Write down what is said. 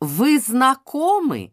Вы знакомы?